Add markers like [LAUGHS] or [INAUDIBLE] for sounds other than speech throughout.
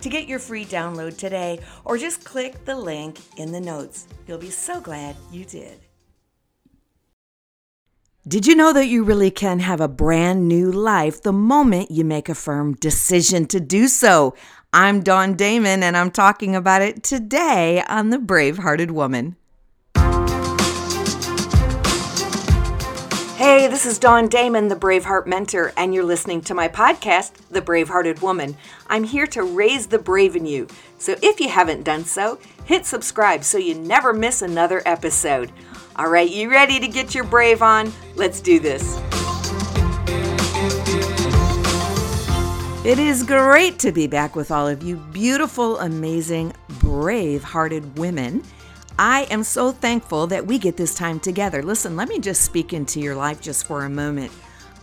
to get your free download today, or just click the link in the notes. You'll be so glad you did. Did you know that you really can have a brand new life the moment you make a firm decision to do so? I'm Dawn Damon, and I'm talking about it today on The Bravehearted Woman. Hey, this is Dawn Damon, the Braveheart Mentor, and you're listening to my podcast, The Bravehearted Woman. I'm here to raise the brave in you. So if you haven't done so, hit subscribe so you never miss another episode. All right, you ready to get your brave on? Let's do this. It is great to be back with all of you beautiful, amazing, brave hearted women. I am so thankful that we get this time together. Listen, let me just speak into your life just for a moment.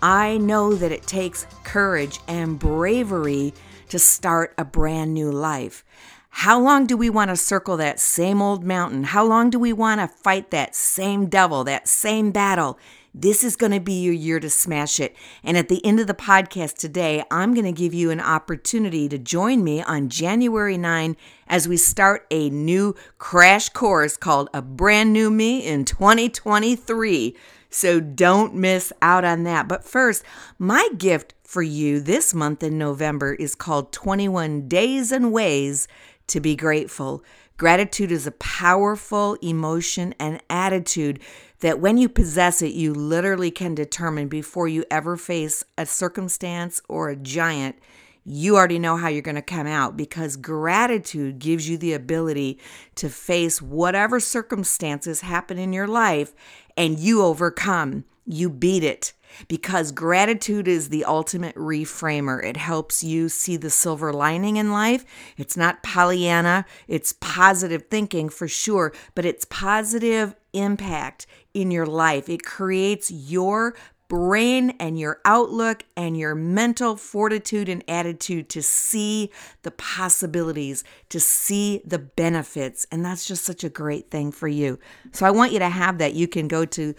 I know that it takes courage and bravery to start a brand new life. How long do we want to circle that same old mountain? How long do we want to fight that same devil, that same battle? This is going to be your year to smash it. And at the end of the podcast today, I'm going to give you an opportunity to join me on January 9 as we start a new crash course called A Brand New Me in 2023. So don't miss out on that. But first, my gift for you this month in November is called 21 Days and Ways to Be Grateful. Gratitude is a powerful emotion and attitude that when you possess it, you literally can determine before you ever face a circumstance or a giant, you already know how you're going to come out because gratitude gives you the ability to face whatever circumstances happen in your life and you overcome. You beat it because gratitude is the ultimate reframer. It helps you see the silver lining in life. It's not Pollyanna, it's positive thinking for sure, but it's positive impact in your life. It creates your brain and your outlook and your mental fortitude and attitude to see the possibilities, to see the benefits. And that's just such a great thing for you. So I want you to have that. You can go to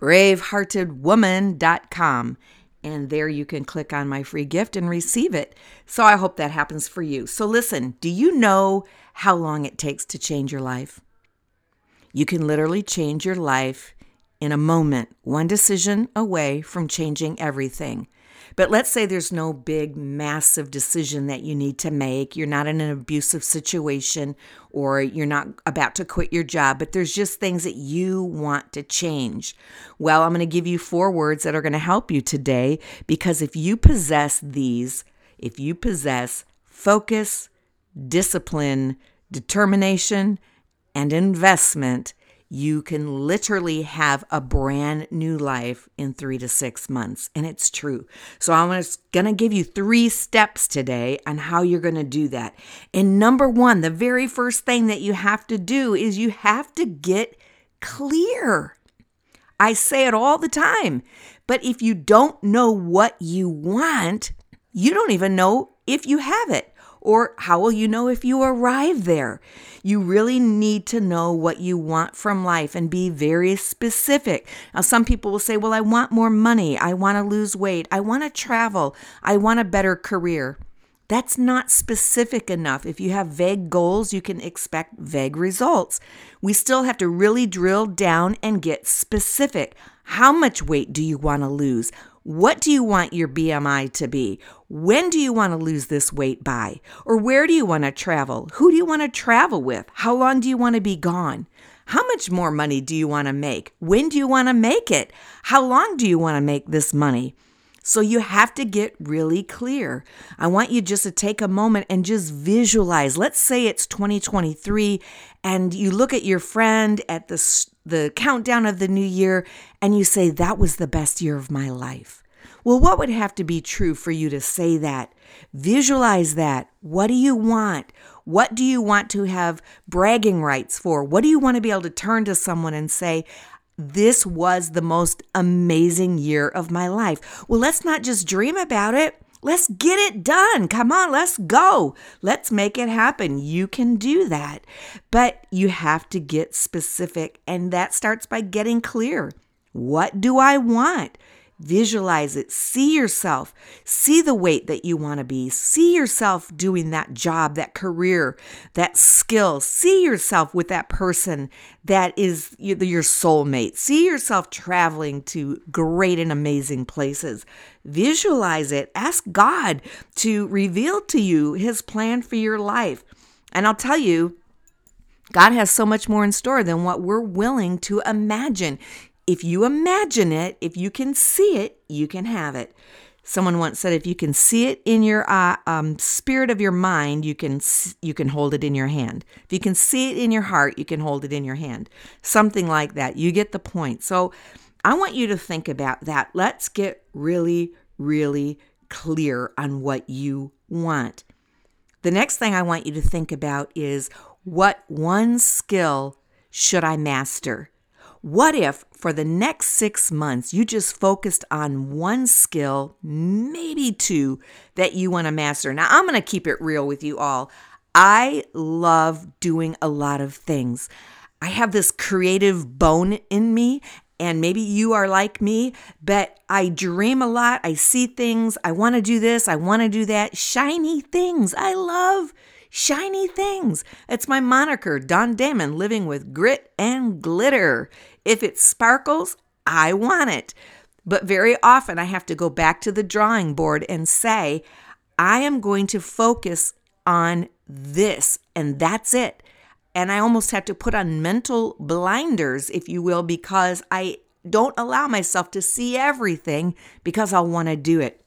braveheartedwoman.com and there you can click on my free gift and receive it. So I hope that happens for you. So listen, do you know how long it takes to change your life? You can literally change your life in a moment, one decision away from changing everything. But let's say there's no big, massive decision that you need to make. You're not in an abusive situation or you're not about to quit your job, but there's just things that you want to change. Well, I'm going to give you four words that are going to help you today because if you possess these, if you possess focus, discipline, determination, and investment, you can literally have a brand new life in three to six months. And it's true. So I'm going to give you three steps today on how you're going to do that. And number one, the very first thing that you have to do is you have to get clear. I say it all the time. But if you don't know what you want, you don't even know if you have it. Or how will you know if you arrive there? You really need to know what you want from life and be very specific. Now, some people will say, Well, I want more money. I want to lose weight. I want to travel. I want a better career. That's not specific enough. If you have vague goals, you can expect vague results. We still have to really drill down and get specific. How much weight do you want to lose? What do you want your BMI to be? When do you want to lose this weight by? Or where do you want to travel? Who do you want to travel with? How long do you want to be gone? How much more money do you want to make? When do you want to make it? How long do you want to make this money? So you have to get really clear. I want you just to take a moment and just visualize. Let's say it's 2023 and you look at your friend at the the countdown of the new year and you say that was the best year of my life. Well, what would have to be true for you to say that? Visualize that. What do you want? What do you want to have bragging rights for? What do you want to be able to turn to someone and say, this was the most amazing year of my life. Well, let's not just dream about it. Let's get it done. Come on, let's go. Let's make it happen. You can do that. But you have to get specific, and that starts by getting clear. What do I want? Visualize it. See yourself. See the weight that you want to be. See yourself doing that job, that career, that skill. See yourself with that person that is your soulmate. See yourself traveling to great and amazing places. Visualize it. Ask God to reveal to you his plan for your life. And I'll tell you, God has so much more in store than what we're willing to imagine. If you imagine it, if you can see it, you can have it. Someone once said, if you can see it in your uh, um, spirit of your mind, you can you can hold it in your hand. If you can see it in your heart, you can hold it in your hand. Something like that. You get the point. So, I want you to think about that. Let's get really, really clear on what you want. The next thing I want you to think about is what one skill should I master? What if for the next six months you just focused on one skill, maybe two, that you want to master? Now, I'm going to keep it real with you all. I love doing a lot of things. I have this creative bone in me, and maybe you are like me, but I dream a lot. I see things. I want to do this. I want to do that. Shiny things. I love shiny things. It's my moniker, Dawn Damon, living with grit and glitter. If it sparkles, I want it. But very often I have to go back to the drawing board and say, I am going to focus on this, and that's it. And I almost have to put on mental blinders, if you will, because I don't allow myself to see everything because I'll want to do it.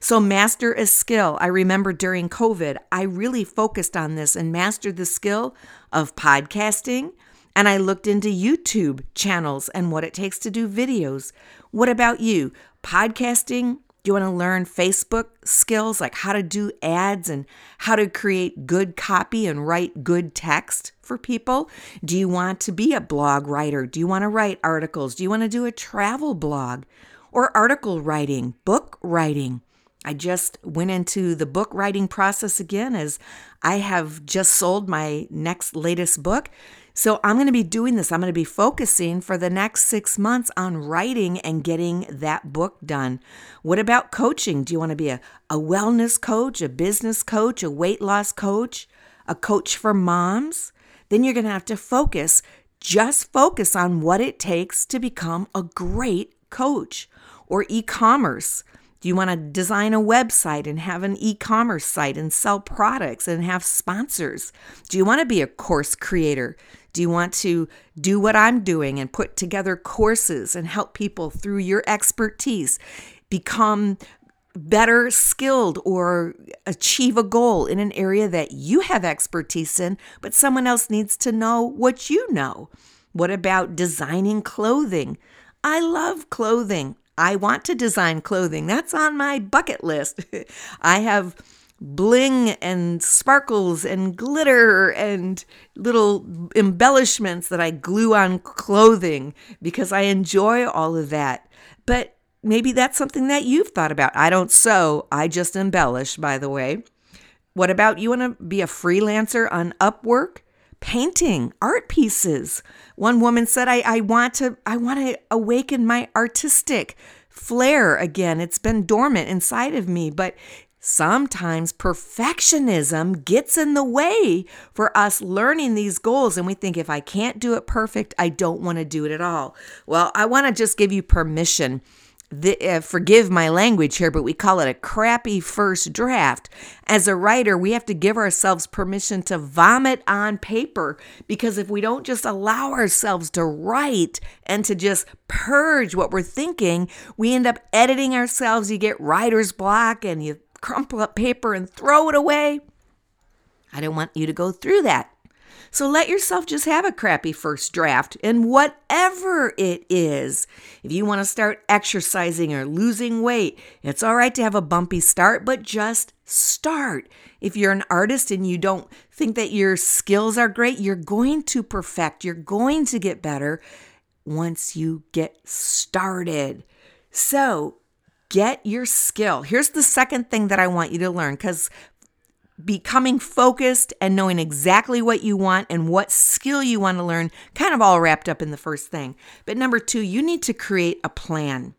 So, master a skill. I remember during COVID, I really focused on this and mastered the skill of podcasting. And I looked into YouTube channels and what it takes to do videos. What about you? Podcasting? Do you want to learn Facebook skills like how to do ads and how to create good copy and write good text for people? Do you want to be a blog writer? Do you want to write articles? Do you want to do a travel blog or article writing, book writing? I just went into the book writing process again as I have just sold my next latest book. So I'm going to be doing this. I'm going to be focusing for the next six months on writing and getting that book done. What about coaching? Do you want to be a, a wellness coach, a business coach, a weight loss coach, a coach for moms? Then you're going to have to focus, just focus on what it takes to become a great coach or e commerce. Do you want to design a website and have an e commerce site and sell products and have sponsors? Do you want to be a course creator? Do you want to do what I'm doing and put together courses and help people through your expertise become better skilled or achieve a goal in an area that you have expertise in, but someone else needs to know what you know? What about designing clothing? I love clothing. I want to design clothing. That's on my bucket list. [LAUGHS] I have bling and sparkles and glitter and little embellishments that I glue on clothing because I enjoy all of that. But maybe that's something that you've thought about. I don't sew, I just embellish, by the way. What about you want to be a freelancer on Upwork? Painting, art pieces. One woman said, I, I want to I want to awaken my artistic flair again. It's been dormant inside of me, but Sometimes perfectionism gets in the way for us learning these goals, and we think if I can't do it perfect, I don't want to do it at all. Well, I want to just give you permission. The, uh, forgive my language here, but we call it a crappy first draft. As a writer, we have to give ourselves permission to vomit on paper because if we don't just allow ourselves to write and to just purge what we're thinking, we end up editing ourselves. You get writer's block and you crumple up paper and throw it away. I don't want you to go through that. So let yourself just have a crappy first draft and whatever it is. If you want to start exercising or losing weight, it's all right to have a bumpy start, but just start. If you're an artist and you don't think that your skills are great, you're going to perfect, you're going to get better once you get started. So, get your skill. Here's the second thing that I want you to learn because becoming focused and knowing exactly what you want and what skill you want to learn, kind of all wrapped up in the first thing. But number two, you need to create a plan.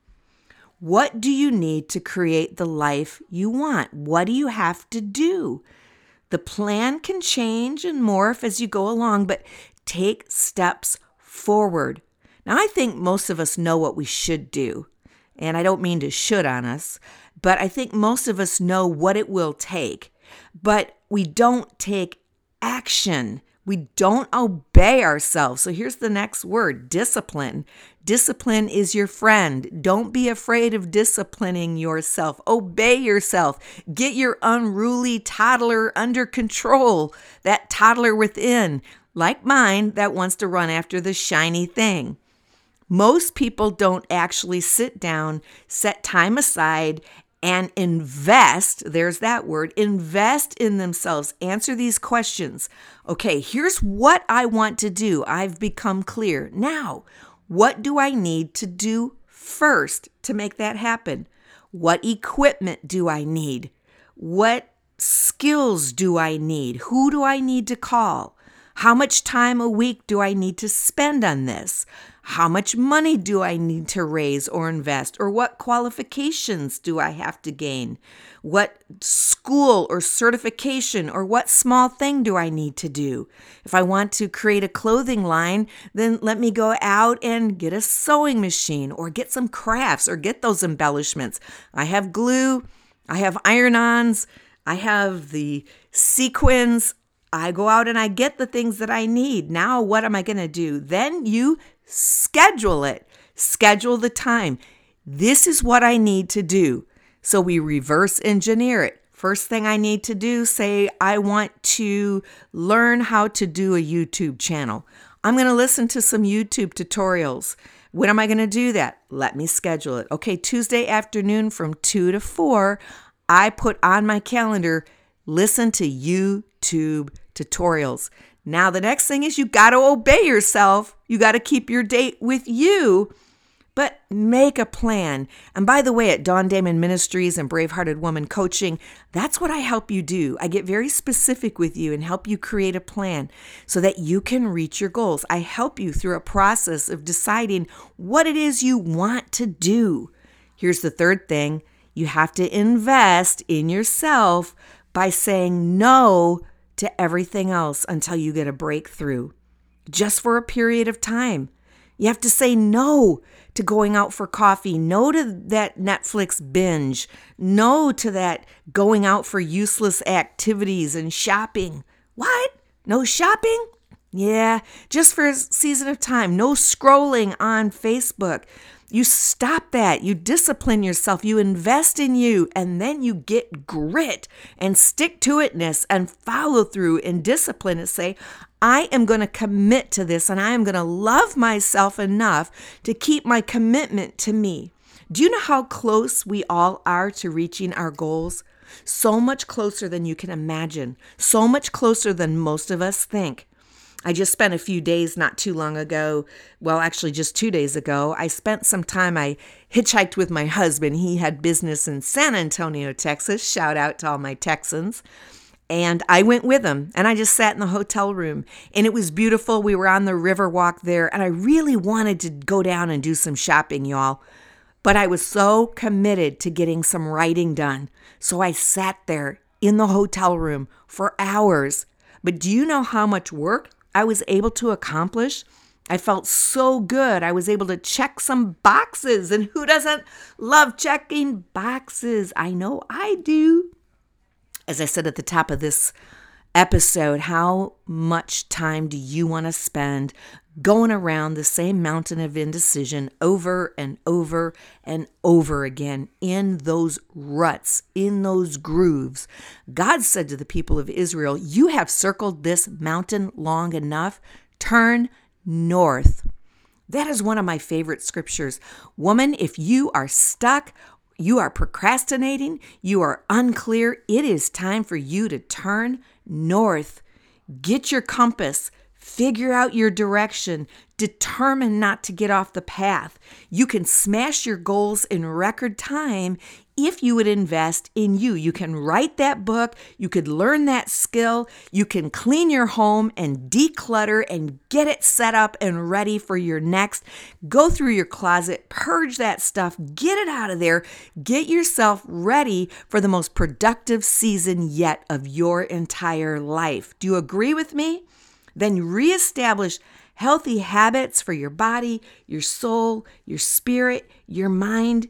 What do you need to create the life you want? What do you have to do? The plan can change and morph as you go along, but take steps forward. Now, I think most of us know what we should do. And I don't mean to should on us, but I think most of us know what it will take but we don't take action. We don't obey ourselves. So here's the next word discipline. Discipline is your friend. Don't be afraid of disciplining yourself. Obey yourself. Get your unruly toddler under control, that toddler within, like mine, that wants to run after the shiny thing. Most people don't actually sit down, set time aside, and invest, there's that word, invest in themselves. Answer these questions. Okay, here's what I want to do. I've become clear. Now, what do I need to do first to make that happen? What equipment do I need? What skills do I need? Who do I need to call? How much time a week do I need to spend on this? How much money do I need to raise or invest? Or what qualifications do I have to gain? What school or certification or what small thing do I need to do? If I want to create a clothing line, then let me go out and get a sewing machine or get some crafts or get those embellishments. I have glue, I have iron ons, I have the sequins. I go out and I get the things that I need. Now, what am I going to do? Then you Schedule it, schedule the time. This is what I need to do. So we reverse engineer it. First thing I need to do, say, I want to learn how to do a YouTube channel. I'm going to listen to some YouTube tutorials. When am I going to do that? Let me schedule it. Okay, Tuesday afternoon from 2 to 4, I put on my calendar, listen to YouTube tutorials. Now, the next thing is you got to obey yourself. You got to keep your date with you, but make a plan. And by the way, at Dawn Damon Ministries and Bravehearted Woman Coaching, that's what I help you do. I get very specific with you and help you create a plan so that you can reach your goals. I help you through a process of deciding what it is you want to do. Here's the third thing you have to invest in yourself by saying no to everything else until you get a breakthrough, just for a period of time. You have to say no to going out for coffee, no to that Netflix binge, no to that going out for useless activities and shopping. What? No shopping? Yeah, just for a season of time. No scrolling on Facebook. You stop that. You discipline yourself. You invest in you. And then you get grit and stick to itness and follow through and discipline and say, I am going to commit to this and I am going to love myself enough to keep my commitment to me. Do you know how close we all are to reaching our goals? So much closer than you can imagine, so much closer than most of us think. I just spent a few days not too long ago, well, actually, just two days ago. I spent some time, I hitchhiked with my husband. He had business in San Antonio, Texas. Shout out to all my Texans. And I went with him and I just sat in the hotel room and it was beautiful. We were on the river walk there and I really wanted to go down and do some shopping, y'all. But I was so committed to getting some writing done. So I sat there in the hotel room for hours. But do you know how much work I was able to accomplish I felt so good. I was able to check some boxes. And who doesn't love checking boxes? I know I do. As I said at the top of this episode, how much time do you want to spend going around the same mountain of indecision over and over and over again in those ruts, in those grooves. God said to the people of Israel, You have circled this mountain long enough. Turn north. That is one of my favorite scriptures. Woman, if you are stuck, you are procrastinating, you are unclear, it is time for you to turn north. Get your compass, Figure out your direction. Determine not to get off the path. You can smash your goals in record time if you would invest in you. You can write that book, you could learn that skill, you can clean your home and declutter and get it set up and ready for your next. Go through your closet, purge that stuff, get it out of there, get yourself ready for the most productive season yet of your entire life. Do you agree with me? Then reestablish healthy habits for your body, your soul, your spirit, your mind.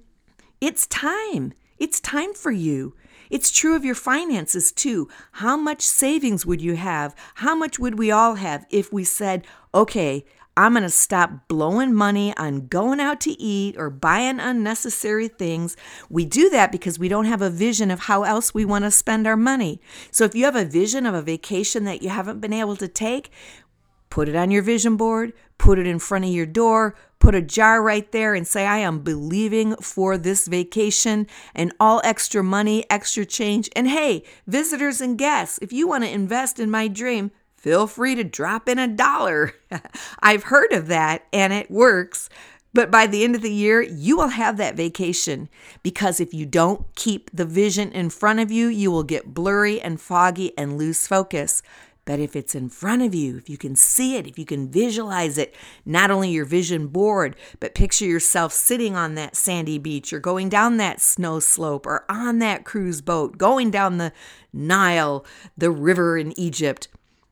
It's time. It's time for you. It's true of your finances too. How much savings would you have? How much would we all have if we said, okay, I'm going to stop blowing money on going out to eat or buying unnecessary things. We do that because we don't have a vision of how else we want to spend our money. So if you have a vision of a vacation that you haven't been able to take, put it on your vision board, put it in front of your door, put a jar right there and say, I am believing for this vacation and all extra money, extra change. And hey, visitors and guests, if you want to invest in my dream, feel free to drop in a dollar. [LAUGHS] I've heard of that and it works. But by the end of the year, you will have that vacation because if you don't keep the vision in front of you, you will get blurry and foggy and lose focus. But if it's in front of you, if you can see it, if you can visualize it, not only your vision board, but picture yourself sitting on that sandy beach or going down that snow slope or on that cruise boat, going down the Nile, the river in Egypt,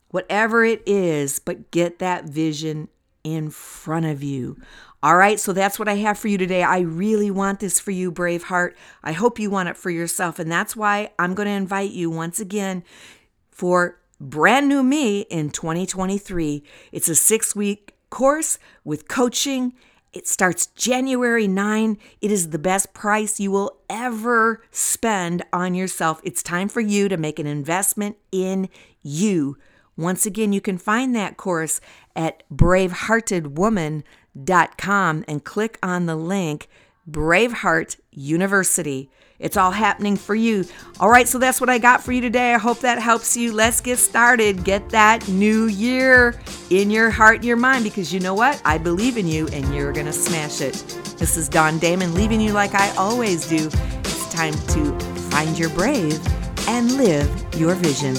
whatever it is, but get that vision in front of you. All right, so that's what I have for you today. I really want this for you, Braveheart. I hope you want it for yourself. And that's why I'm going to invite you once again for Brand New Me in 2023. It's a six week course with coaching. It starts January 9. It is the best price you will ever spend on yourself. It's time for you to make an investment in you. Once again, you can find that course at braveheartedwoman.com and click on the link Braveheart University. It's all happening for you. All right, so that's what I got for you today. I hope that helps you. Let's get started. Get that new year in your heart and your mind because you know what? I believe in you and you're going to smash it. This is Dawn Damon leaving you like I always do. It's time to find your brave and live your vision.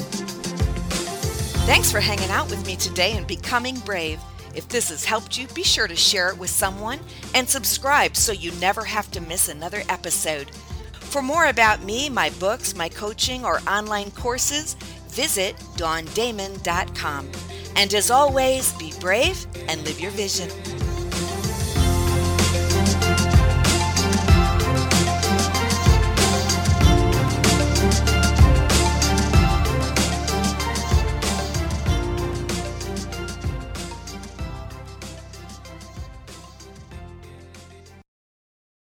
Thanks for hanging out with me today and becoming brave. If this has helped you, be sure to share it with someone and subscribe so you never have to miss another episode. For more about me, my books, my coaching, or online courses, visit dawndamon.com. And as always, be brave and live your vision.